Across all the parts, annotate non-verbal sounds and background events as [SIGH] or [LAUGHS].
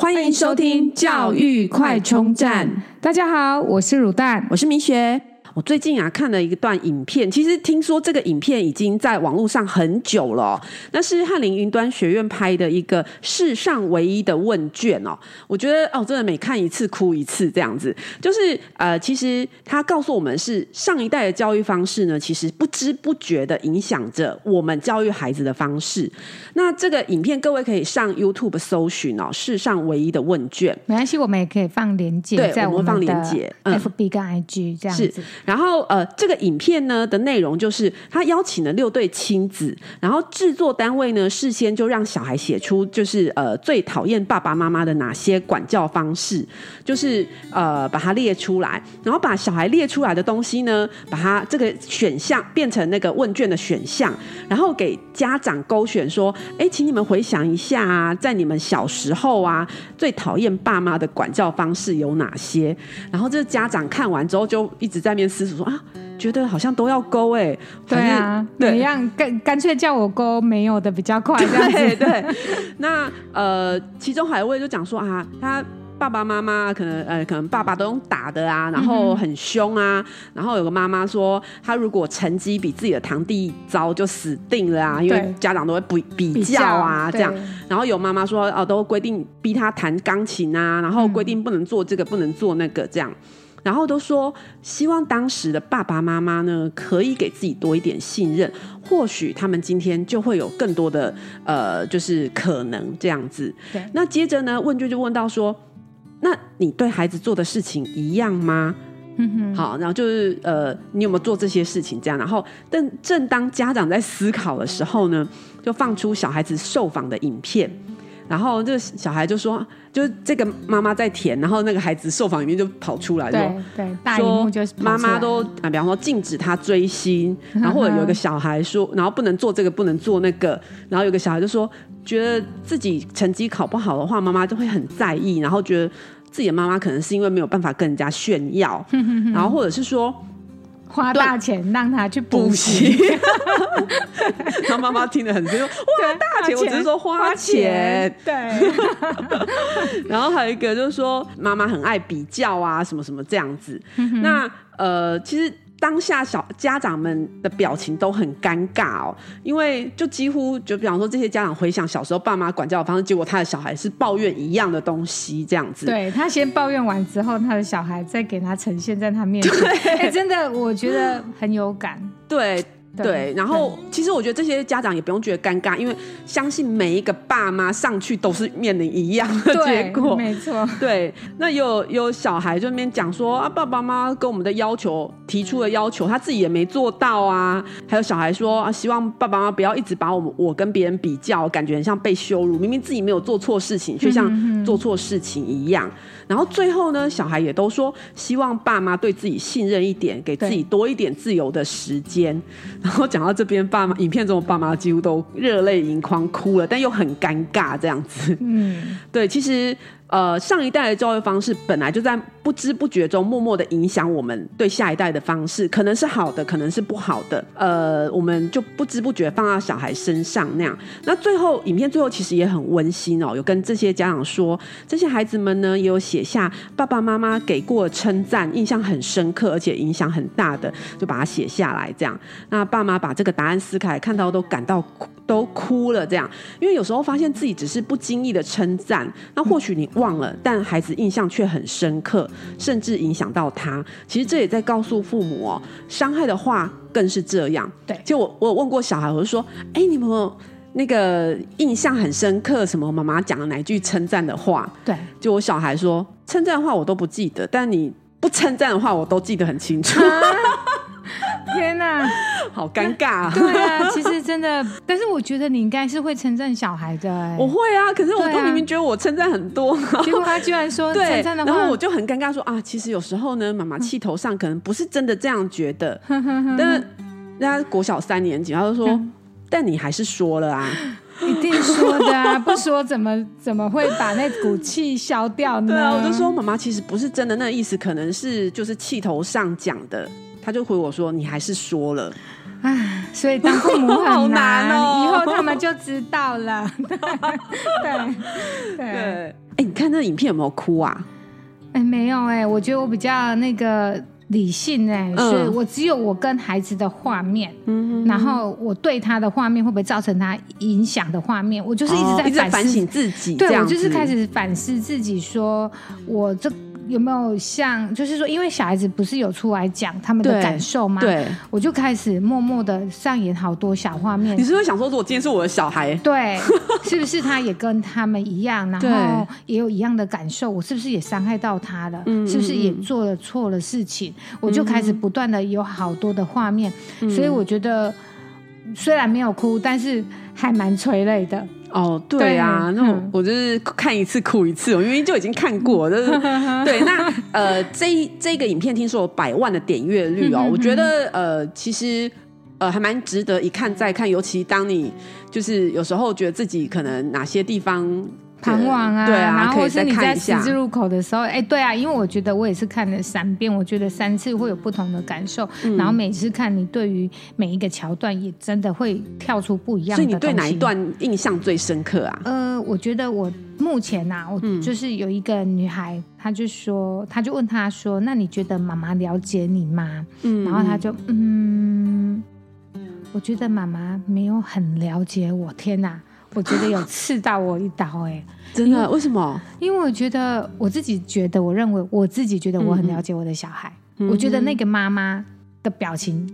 欢迎收听教育快充站。大家好，我是乳蛋，我是明学。我最近啊看了一段影片，其实听说这个影片已经在网络上很久了哦。那是翰林云端学院拍的一个世上唯一的问卷哦。我觉得哦，真的每看一次哭一次这样子。就是呃，其实他告诉我们是上一代的教育方式呢，其实不知不觉的影响着我们教育孩子的方式。那这个影片各位可以上 YouTube 搜寻哦，世上唯一的问卷。没关系，我们也可以放连结在我们放链接 FB 跟 IG 这样子。然后呃，这个影片呢的内容就是他邀请了六对亲子，然后制作单位呢事先就让小孩写出就是呃最讨厌爸爸妈妈的哪些管教方式，就是呃把它列出来，然后把小孩列出来的东西呢，把它这个选项变成那个问卷的选项，然后给家长勾选说，哎，请你们回想一下啊，在你们小时候啊最讨厌爸妈的管教方式有哪些？然后这家长看完之后就一直在面。思说啊，觉得好像都要勾哎，对啊，怎么样干干脆叫我勾没有的比较快，这样子。[LAUGHS] 对，对。那呃，其中还有一位就讲说啊，他爸爸妈妈可能呃，可能爸爸都用打的啊，然后很凶啊，嗯、然后有个妈妈说，他如果成绩比自己的堂弟糟，就死定了啊，因为家长都会比比较啊，这样。然后有妈妈说，哦、啊，都规定逼他弹钢琴啊，然后规定不能做这个，嗯、不能做那个，这样。然后都说希望当时的爸爸妈妈呢，可以给自己多一点信任，或许他们今天就会有更多的呃，就是可能这样子。对。那接着呢，问卷就问到说，那你对孩子做的事情一样吗？嗯哼。好，然后就是呃，你有没有做这些事情？这样。然后，但正当家长在思考的时候呢，就放出小孩子受访的影片。然后这个小孩就说，就是这个妈妈在填，然后那个孩子受访里面就跑出来，对对，大萤幕就是妈妈都啊，比方说禁止他追星，然后或者有一个小孩说，然后不能做这个，不能做那个，然后有个小孩就说，觉得自己成绩考不好的话，妈妈就会很在意，然后觉得自己的妈妈可能是因为没有办法跟人家炫耀，然后或者是说。花大钱让他去补习，[LAUGHS] 他妈妈听得很生气，花大钱，我只是说花钱，对。[LAUGHS] 然后还有一个就是说，妈妈很爱比较啊，什么什么这样子。那呃，其实。当下小家长们的表情都很尴尬哦，因为就几乎就比方说这些家长回想小时候爸妈管教的方式，结果他的小孩是抱怨一样的东西，这样子。对，他先抱怨完之后，他的小孩再给他呈现在他面前，[LAUGHS] 对，欸，真的我觉得很有感。对。对，然后其实我觉得这些家长也不用觉得尴尬，因为相信每一个爸妈上去都是面临一样的结果，没错。[LAUGHS] 对，那有有小孩就那边讲说啊，爸爸妈妈跟我们的要求提出的要求，他自己也没做到啊。还有小孩说啊，希望爸爸妈妈不要一直把我们我跟别人比较，感觉很像被羞辱，明明自己没有做错事情，却像做错事情一样。然后最后呢，小孩也都说希望爸妈对自己信任一点，给自己多一点自由的时间。[LAUGHS] 然后讲到这边，爸妈影片中的爸妈几乎都热泪盈眶哭了，但又很尴尬这样子。嗯，对，其实。呃，上一代的教育方式本来就在不知不觉中默默的影响我们对下一代的方式，可能是好的，可能是不好的。呃，我们就不知不觉放到小孩身上那样。那最后，影片最后其实也很温馨哦，有跟这些家长说，这些孩子们呢也有写下爸爸妈妈给过称赞，印象很深刻，而且影响很大的，就把它写下来这样。那爸妈把这个答案撕开，看到都感到都哭了这样，因为有时候发现自己只是不经意的称赞，那或许你。忘了，但孩子印象却很深刻，甚至影响到他。其实这也在告诉父母哦，伤害的话更是这样。对，就我我有问过小孩，我就说：“哎，你们有没有那个印象很深刻，什么妈妈讲了哪句称赞的话？”对，就我小孩说，称赞的话我都不记得，但你不称赞的话，我都记得很清楚。啊天哪，[LAUGHS] 好尴尬啊！对啊，其实真的，但是我觉得你应该是会称赞小孩的。我会啊，可是我都明明觉得我称赞很多，结果他居然说 [LAUGHS] 称赞的话，然后我就很尴尬说啊，其实有时候呢，妈妈气头上可能不是真的这样觉得，[LAUGHS] 但是人家国小三年级，他就说，但你还是说了啊，一定说的啊，不说怎么怎么会把那股气消掉呢？对啊，我就说妈妈其实不是真的那意思，可能是就是气头上讲的。他就回我说：“你还是说了，唉，所以当父母很难，[LAUGHS] 好难哦，以后他们就知道了。[LAUGHS] 对对对，哎、欸，你看那影片有没有哭啊？哎、欸，没有哎、欸，我觉得我比较那个。理性哎、欸，所以我只有我跟孩子的画面，嗯，然后我对他的画面会不会造成他影响的画面，我就是一直在反省自己，对，我就是开始反思自己，说我这。有没有像，就是说，因为小孩子不是有出来讲他们的感受吗？对，我就开始默默的上演好多小画面。你是不是想说，如果今天是我的小孩，对，是不是他也跟他们一样，[LAUGHS] 然后也有一样的感受？我是不是也伤害到他了？嗯、是不是也做了错了事情？嗯、我就开始不断的有好多的画面、嗯，所以我觉得虽然没有哭，但是还蛮催泪的。哦，对啊，那我我就是看一次哭一次，我明明就已经看过，[LAUGHS] 就是对。那呃，这这个影片听说有百万的点阅率哦，我觉得呃，其实呃还蛮值得一看再看，尤其当你就是有时候觉得自己可能哪些地方。彷徨啊，对啊，然后或是你在十字路口的时候，哎，对啊，因为我觉得我也是看了三遍，我觉得三次会有不同的感受，嗯、然后每次看你对于每一个桥段也真的会跳出不一样的。所以你对哪一段印象最深刻啊？呃，我觉得我目前呐、啊，我就是有一个女孩，她就说，她就问她说，那你觉得妈妈了解你吗？嗯，然后她就嗯，我觉得妈妈没有很了解我。天哪！我觉得有刺到我一刀，欸，哎，真的？为什么？因为我觉得我自己觉得，我认为我自己觉得我很了解我的小孩。嗯、我觉得那个妈妈的表情，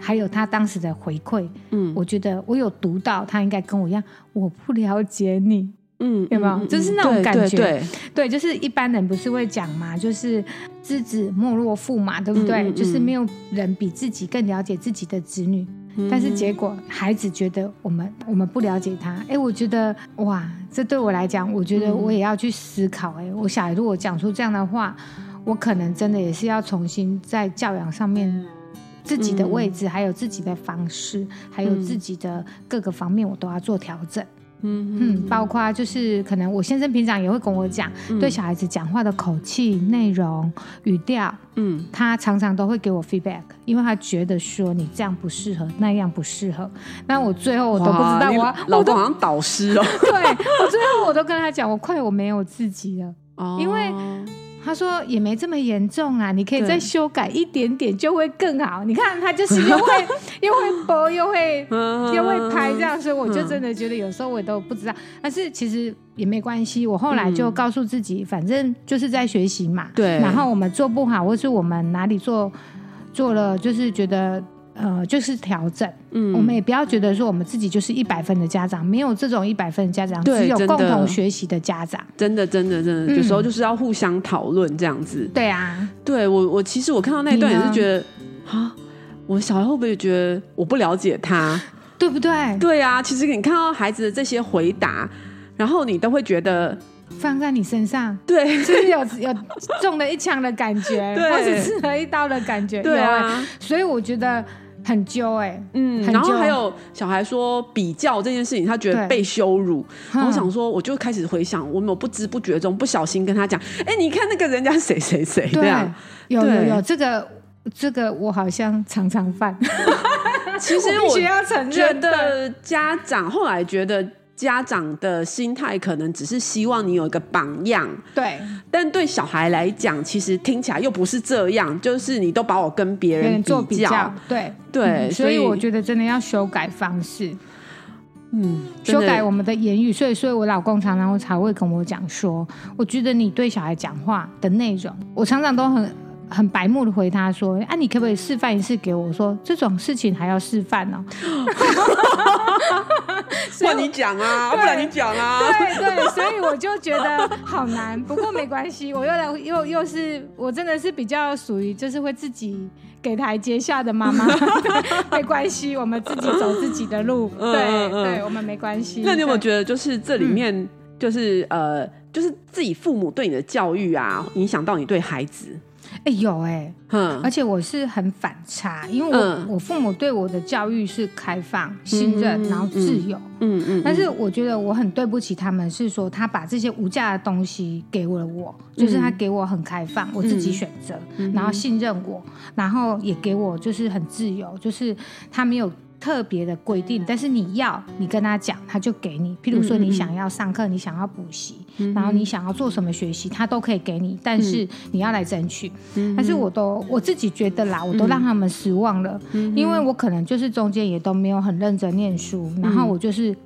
还有她当时的回馈，嗯，我觉得我有读到，她应该跟我一样，我不了解你，嗯，有没有？就是那种感觉，对，对，对，对，就是一般人不是会讲嘛，就是知子莫若父嘛，对不对？嗯嗯嗯，就是没有人比自己更了解自己的子女。但是结果，孩子觉得我们我们不了解他。哎，我觉得哇，这对我来讲，我觉得我也要去思考。哎，我小孩如果讲出这样的话，我可能真的也是要重新在教养上面自己的位置，还有自己的方式，还有自己的各个方面，我都要做调整。嗯嗯，包括就是可能我先生平常也会跟我讲，对小孩子讲话的口气、内容、语调，嗯，他常常都会给我 feedback，因为他觉得说你这样不适合，那样不适合。那我最后我都不知道，我老公好像导师哦。[LAUGHS] 对，我最后我都跟他讲，我快我没有自己了，哦，因为。他说也没这么严重啊，你可以再修改一点点就会更好。你看他就是又会 [LAUGHS] 又会播又会又会拍这样，所以我就真的觉得有时候我都不知道。但是其实也没关系，我后来就告诉自己，反正就是在学习嘛。对。然后我们做不好，或是我们哪里做做了，就是觉得。呃，就是调整。嗯，我们也不要觉得说我们自己就是一百分的家长，没有这种一百分的家长，只有共同学习的家长。真的，真的，真的，有时候就是要互相讨论这样子。对啊，对我，我其实我看到那一段也是觉得，啊，我小孩会不会觉得我不了解他，[LAUGHS] 对不对？对啊，其实你看到孩子的这些回答，然后你都会觉得。放在你身上，对，就是有有中了一枪的感觉，[LAUGHS] 对，或者刺了一刀的感觉，对啊，欸、所以我觉得很揪哎、嗯，然后还有小孩说比较这件事情，他觉得被羞辱，我想说，我就开始回想，我有不知不觉中不小心跟他讲，哎、你看那个人家谁谁谁，对啊，有有有这个这个我好像常常犯，其实我，觉得家长后来觉得。家长的心态可能只是希望你有一个榜样，对。但对小孩来讲，其实听起来又不是这样，就是你都把我跟别人做比较，对对、嗯。所以我觉得真的要修改方式，嗯，修改我们的言语。所以，所以我老公常常才会跟我讲说，我觉得你对小孩讲话的内容，我常常都很。很白目的回他说：“啊，你可不可以示范一次给我？”我说：“这种事情还要示范呢？” [LAUGHS] [LAUGHS] [LAUGHS] 换你讲啊，不然你讲啊。对对，所以我就觉得好难。不过没关系，我又来又又是我真的是比较属于就是会自己给台阶下的妈妈。[LAUGHS] 没关系，我们自己走自己的路。对、嗯、对，我们没关系。那你有没有觉得就是这里面就是、嗯、呃，就是自己父母对你的教育啊，影响到你对孩子？哎、欸，有哎、欸，嗯，而且我是很反差，因为我、嗯、我父母对我的教育是开放、信任，嗯、然后自由，嗯嗯，嗯，但是我觉得我很对不起他们，是说他把这些无价的东西给了我，就是他给我很开放，我自己选择、嗯，然后信任我，然后也给我就是很自由，就是他没有特别的规定，但是你要你跟他讲，他就给你。譬如说你想要上课，嗯嗯，你想要补习，然后你想要做什么学习，他都可以给你，但是你要来争取。但是我都我自己觉得啦，我都让他们失望了，因为我可能就是中间也都没有很认真念书，然后我就是。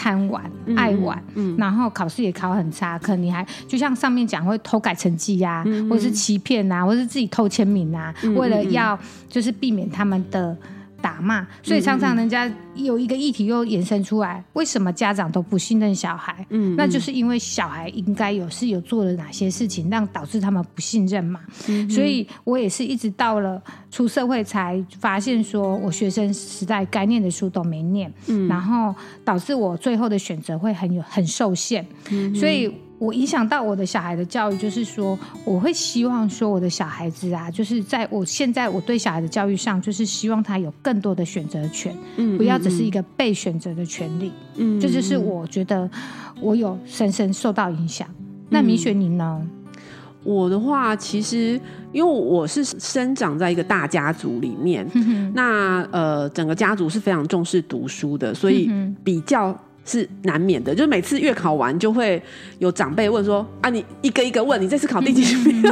贪玩、爱玩，嗯。嗯、然后考试也考很差，可能你还就像上面讲会偷改成绩呀、啊，嗯、或者是欺骗啊，或者是自己偷签名啊，嗯、为了要就是避免他们的。打骂，所以常常人家有一个议题又延伸出来，为什么家长都不信任小孩？嗯，那就是因为小孩应该有是有做了哪些事情，让导致他们不信任嘛。嗯，所以我也是一直到了出社会才发现，说我学生时代该念的书都没念，嗯，然后导致我最后的选择会很有很受限，嗯，所以。我影响到我的小孩的教育，就是说，我会希望说，我的小孩子啊，就是在我现在我对小孩的教育上，就是希望他有更多的选择权，嗯，不要只是一个被选择的权利，嗯，这就是我觉得我有深深受到影响。那米雪你呢？我的话，其实因为我是生长在一个大家族里面，那呃，整个家族是非常重视读书的，所以比较。是难免的，就是每次月考完就会有长辈问说：“啊，你一个一个问，你这次考第几名？”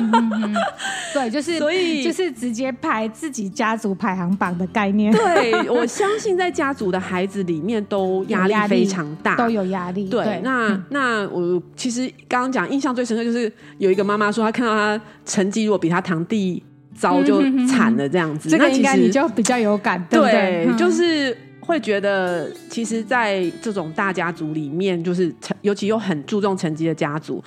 [LAUGHS] 对，就是 [LAUGHS] 所以就是直接排自己家族排行榜的概念。对，我相信在家族的孩子里面都压力非常大，[LAUGHS] 都有压力。对，对那、嗯、那我其实刚刚讲印象最深刻就是有一个妈妈说，她看到她成绩如果比她堂弟糟就惨了这样子。这个应该你就比较有感，对不对？对就是。会觉得，其实，在这种大家族里面，就是成，尤其又很注重成绩的家族，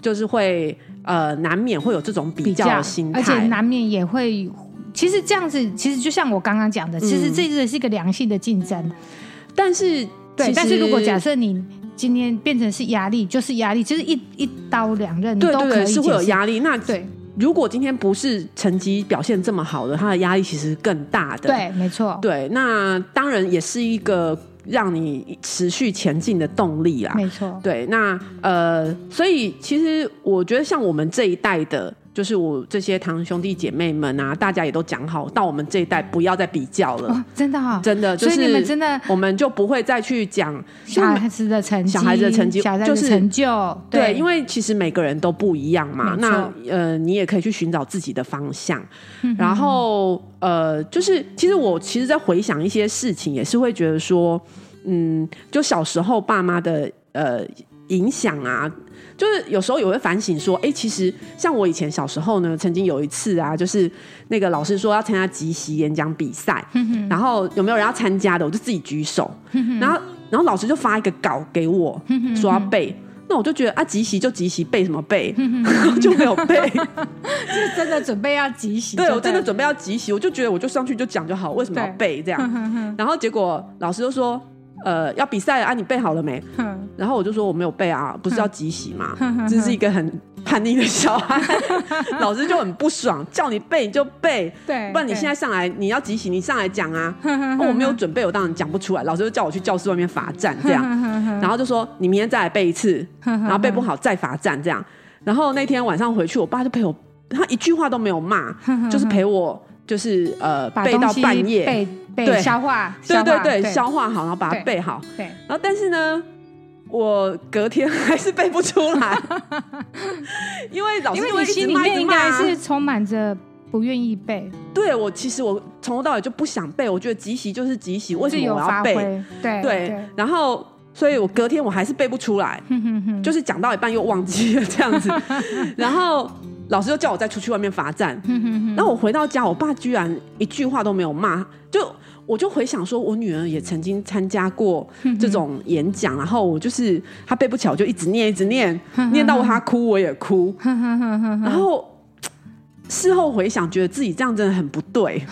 就是会呃，难免会有这种比较的心态，而且难免也会。其实这样子，其实就像我刚刚讲的，其实这个是一个良性的竞争。但是，对，但是如果假设你今天变成是压力，就是压力，就是一一刀两刃，对，你都可以是会有压力。那对。如果今天不是成绩表现这么好的，他的压力其实更大的。对，没错。对，那当然也是一个让你持续前进的动力啦。没错。对，那呃，所以其实我觉得像我们这一代的。就是我这些堂兄弟姐妹们啊，大家也都讲好，到我们这一代不要再比较了。哦、真的哈、哦，真的，就是你们真的，我们就不会再去讲小孩子的成绩，小孩子的成绩，就是成就。对，对，因为其实每个人都不一样嘛。那呃，你也可以去寻找自己的方向。嗯、哼然后呃，就是其实我其实，在回想一些事情，也是会觉得说，嗯，就小时候爸妈的呃影响啊。就是有时候也会反省说，哎、欸，其实像我以前小时候呢，曾经有一次啊，就是那个老师说要参加即席演讲比赛，嗯、然后有没有人要参加的，我就自己举手，嗯、然后然后老师就发一个稿给我，嗯、说要背，那我就觉得啊，即席就即席，背什么背，[LAUGHS] 就没有背，[LAUGHS] 就是真的准备要即席，对，我真的准备要即席，我就觉得我就上去就讲就好，为什么要背这样？然后结果老师就说。呃，要比赛啊！你背好了没？哼然后我就说我没有背啊，不是要集席吗？这是一个很叛逆的小孩，[LAUGHS] 老师就很不爽，叫你背你就背，对，不然你现在上来你要集席，你上来讲啊。哦，我没有准备，我当然讲不出来。老师就叫我去教室外面罚站，这样，然后就说你明天再来背一次，然后背不好再罚站，这样。然后那天晚上回去，我爸就陪我，他一句话都没有骂，就是陪我，就是呃背到半夜。对，消化，对对对，消化好，然后把它背好。对，然后但是呢，我隔天还是背不出来，[LAUGHS] 因为老师因为你心里面应该是充满着不愿意背。对，我其实我从头到尾就不想背，我觉得即席就是即席，为什么我要背？对对，然后所以我隔天我还是背不出来，就是讲到一半又忘记了这样子，[LAUGHS] 然后。老师又叫我再出去外面罚站，[LAUGHS] 然后我回到家，我爸居然一句话都没有骂，就我就回想说，我女儿也曾经参加过这种演讲，然后我就是她背不起来，我就一直念一直念，念到她哭我也哭，然后事后回想，觉得自己这样真的很不对，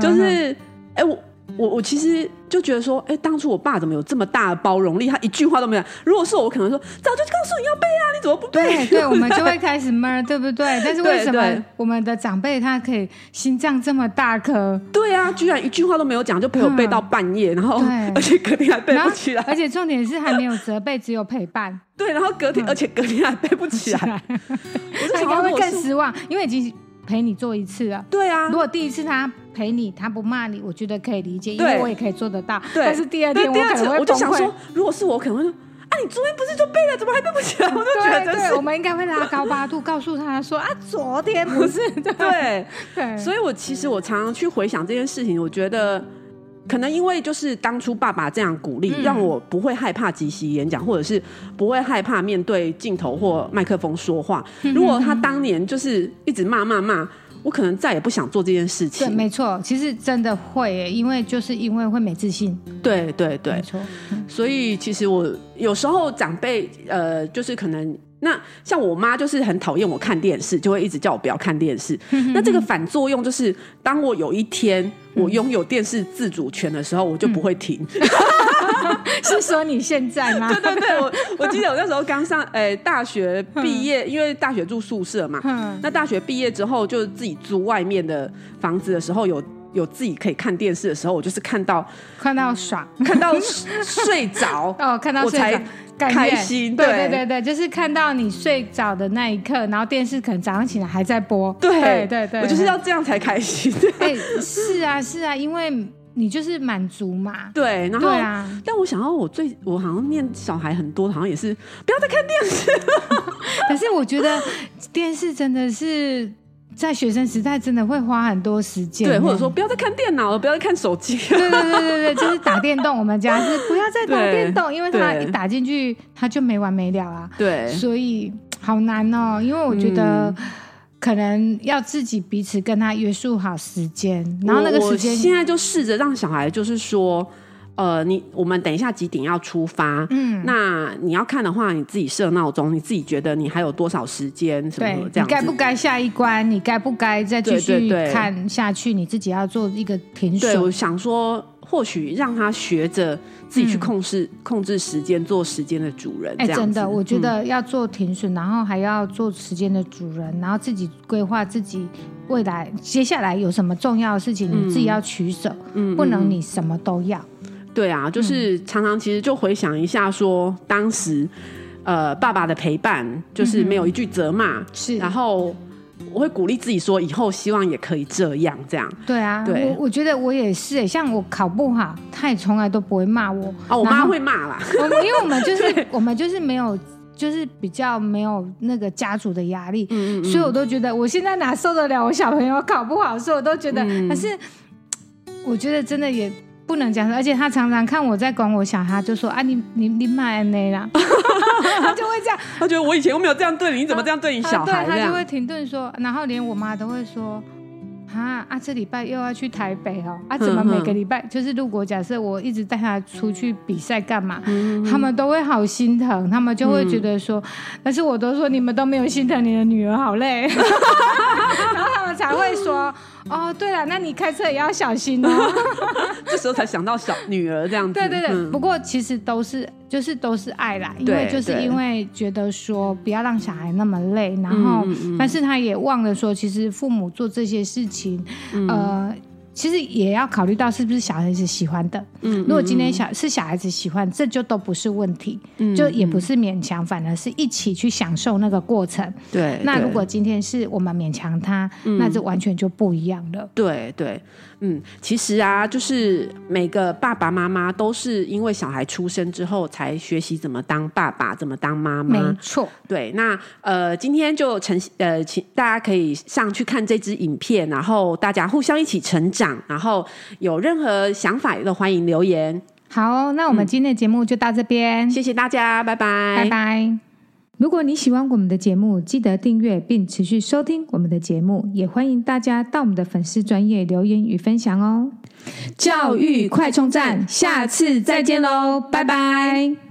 就是哎我。我我其实就觉得说，哎，当初我爸怎么有这么大的包容力？他一句话都没有。如果是我，我可能说早就告诉你要背啊，你怎么不背？对，对，我们 [LAUGHS] 就会开始闷，对不对？但是为什么我们的长辈他可以心脏这么大颗？对啊，居然一句话都没有讲，就陪我背到半夜，然后而且隔天还背不起来，而且重点是还没有责备，只有陪伴。对，然后隔天，而且隔天还背不起来，我就应该会更失望，因为已经。陪你做一次啊。对啊，如果第一次他陪你，他不骂你，我觉得可以理解，因为我也可以做得到。对但是第二天我可能会我就想说，如果是我，可能会说啊，你昨天不是就背了，怎么还背不起来？[LAUGHS] 我就觉得对对，真是我们应该会拉高八度，告诉他说啊，昨天不是对对。[LAUGHS] 对，所以我其实我常常去回想这件事情，我觉得可能因为就是当初爸爸这样鼓励，嗯。让我不会害怕即席演讲，或者是不会害怕面对镜头或麦克风说话。如果他当年就是一直骂骂骂，我可能再也不想做这件事对，情。没错，其实真的会耶，因为就是因为会没自信，对对对。没，错，嗯。所以其实我有时候长辈呃，就是可能那像我妈就是很讨厌我看电视，就会一直叫我不要看电视。那这个 [LAUGHS] 反作用就是，当我有一天我拥有电视自主权的时候，我就不会停。[LAUGHS] [LAUGHS] 是说你现在吗？对对对，我我记得我那时候刚上诶、大学毕业，因为大学住宿舍嘛，嗯那大学毕业之后就自己租外面的房子的时候有。有自己可以看电视的时候，我就是看到看到爽，看到睡着 [LAUGHS] 哦，看到我才睡着开心对对。对对，就是看到你睡着的那一刻，然后电视可能早上起来还在播，对对对对，我就是要这样才开心。[LAUGHS] 哎、是啊是啊，因为你就是满足嘛，对，然后，对啊，但我想到我最我好像念小孩很多，好像也是不要再看电视。[LAUGHS] 可是我觉得电视真的是在学生时代真的会花很多时间，对，或者说不要再看电脑了，不要再看手机。[LAUGHS] 对对对对对，就是打电动。我们家是不要再打电动，因为他对一打进去他就没完没了啊。对，所以好难哦，因为我觉得嗯可能要自己彼此跟他约束好时间，然后那个时间现在就试着让小孩，就是说，呃，你我们等一下几点要出发？嗯，那你要看的话，你自己设闹钟，你自己觉得你还有多少时间？什对么这样？你该不该下一关？你该不该再继续看下去？你自己要做一个停对，我。想说，或许让他学着自己去控制、控制时间，做时间的主人。嗯哎、真的，我觉嗯得要做停损，然后还要做时间的主人，然后自己规划自己未来接下来有什么重要的事情，你自己要取舍，嗯不能你什么都要。对啊，就是常常其实就回想一下说，当时呃爸爸的陪伴，就是没有一句责骂，是然后我会鼓励自己说，以后希望也可以这样这样。对啊，对我我觉得我也是，像我考不好，他也从来都不会骂我。哦，我妈会骂啦，我们因为我们就 [LAUGHS] 是我们就是没有，就是比较没有那个家族的压力，嗯嗯嗯所以我都觉得我现在哪受得了我小朋友考不好，所以我都觉得，嗯可是我觉得真的也不能讲，而且他常常看我在管我小孩，就说啊你你你骂那啦，[LAUGHS] 他就会这样，他觉得我以前又没有这样对你，你怎么这样对你小孩？啊对，他就会停顿说，然后连我妈都会说。啊啊！这礼拜又要去台北哦！啊，怎么每个礼拜就是如果假设我一直带他出去比赛干嘛，嗯他们都会好心疼，他们就会觉得说，但是我都说你们都没有心疼你的女儿，好累，[LAUGHS] 然后他们才会说，哦，对了，那你开车也要小心哦。[LAUGHS] 这时候才想到小女儿这样子。对对对，嗯不过其实都是就是都是爱啦，因为就是因为觉得说不要让小孩那么累，然后、嗯嗯但是他也忘了说，其实父母做这些事情，嗯呃。其实也要考虑到是不是小孩子喜欢的。嗯如果今天小是小孩子喜欢，这就都不是问题，嗯就也不是勉强，反而是一起去享受那个过程。对，那如果今天是我们勉强他，那就完全就不一样了。对对，嗯，其实啊，就是每个爸爸妈妈都是因为小孩出生之后才学习怎么当爸爸，怎么当妈妈没。错，对，那呃，今天就呈呃，请大家可以上去看这支影片，然后大家互相一起成长，然后有任何想法也都欢迎留言。好，那我们今天的节目就到这边。谢谢大家，拜拜，拜拜。如果你喜欢我们的节目，记得订阅并持续收听我们的节目，也欢迎大家到我们的粉丝专业留言与分享哦。教育快充站，下次再见喽，拜拜。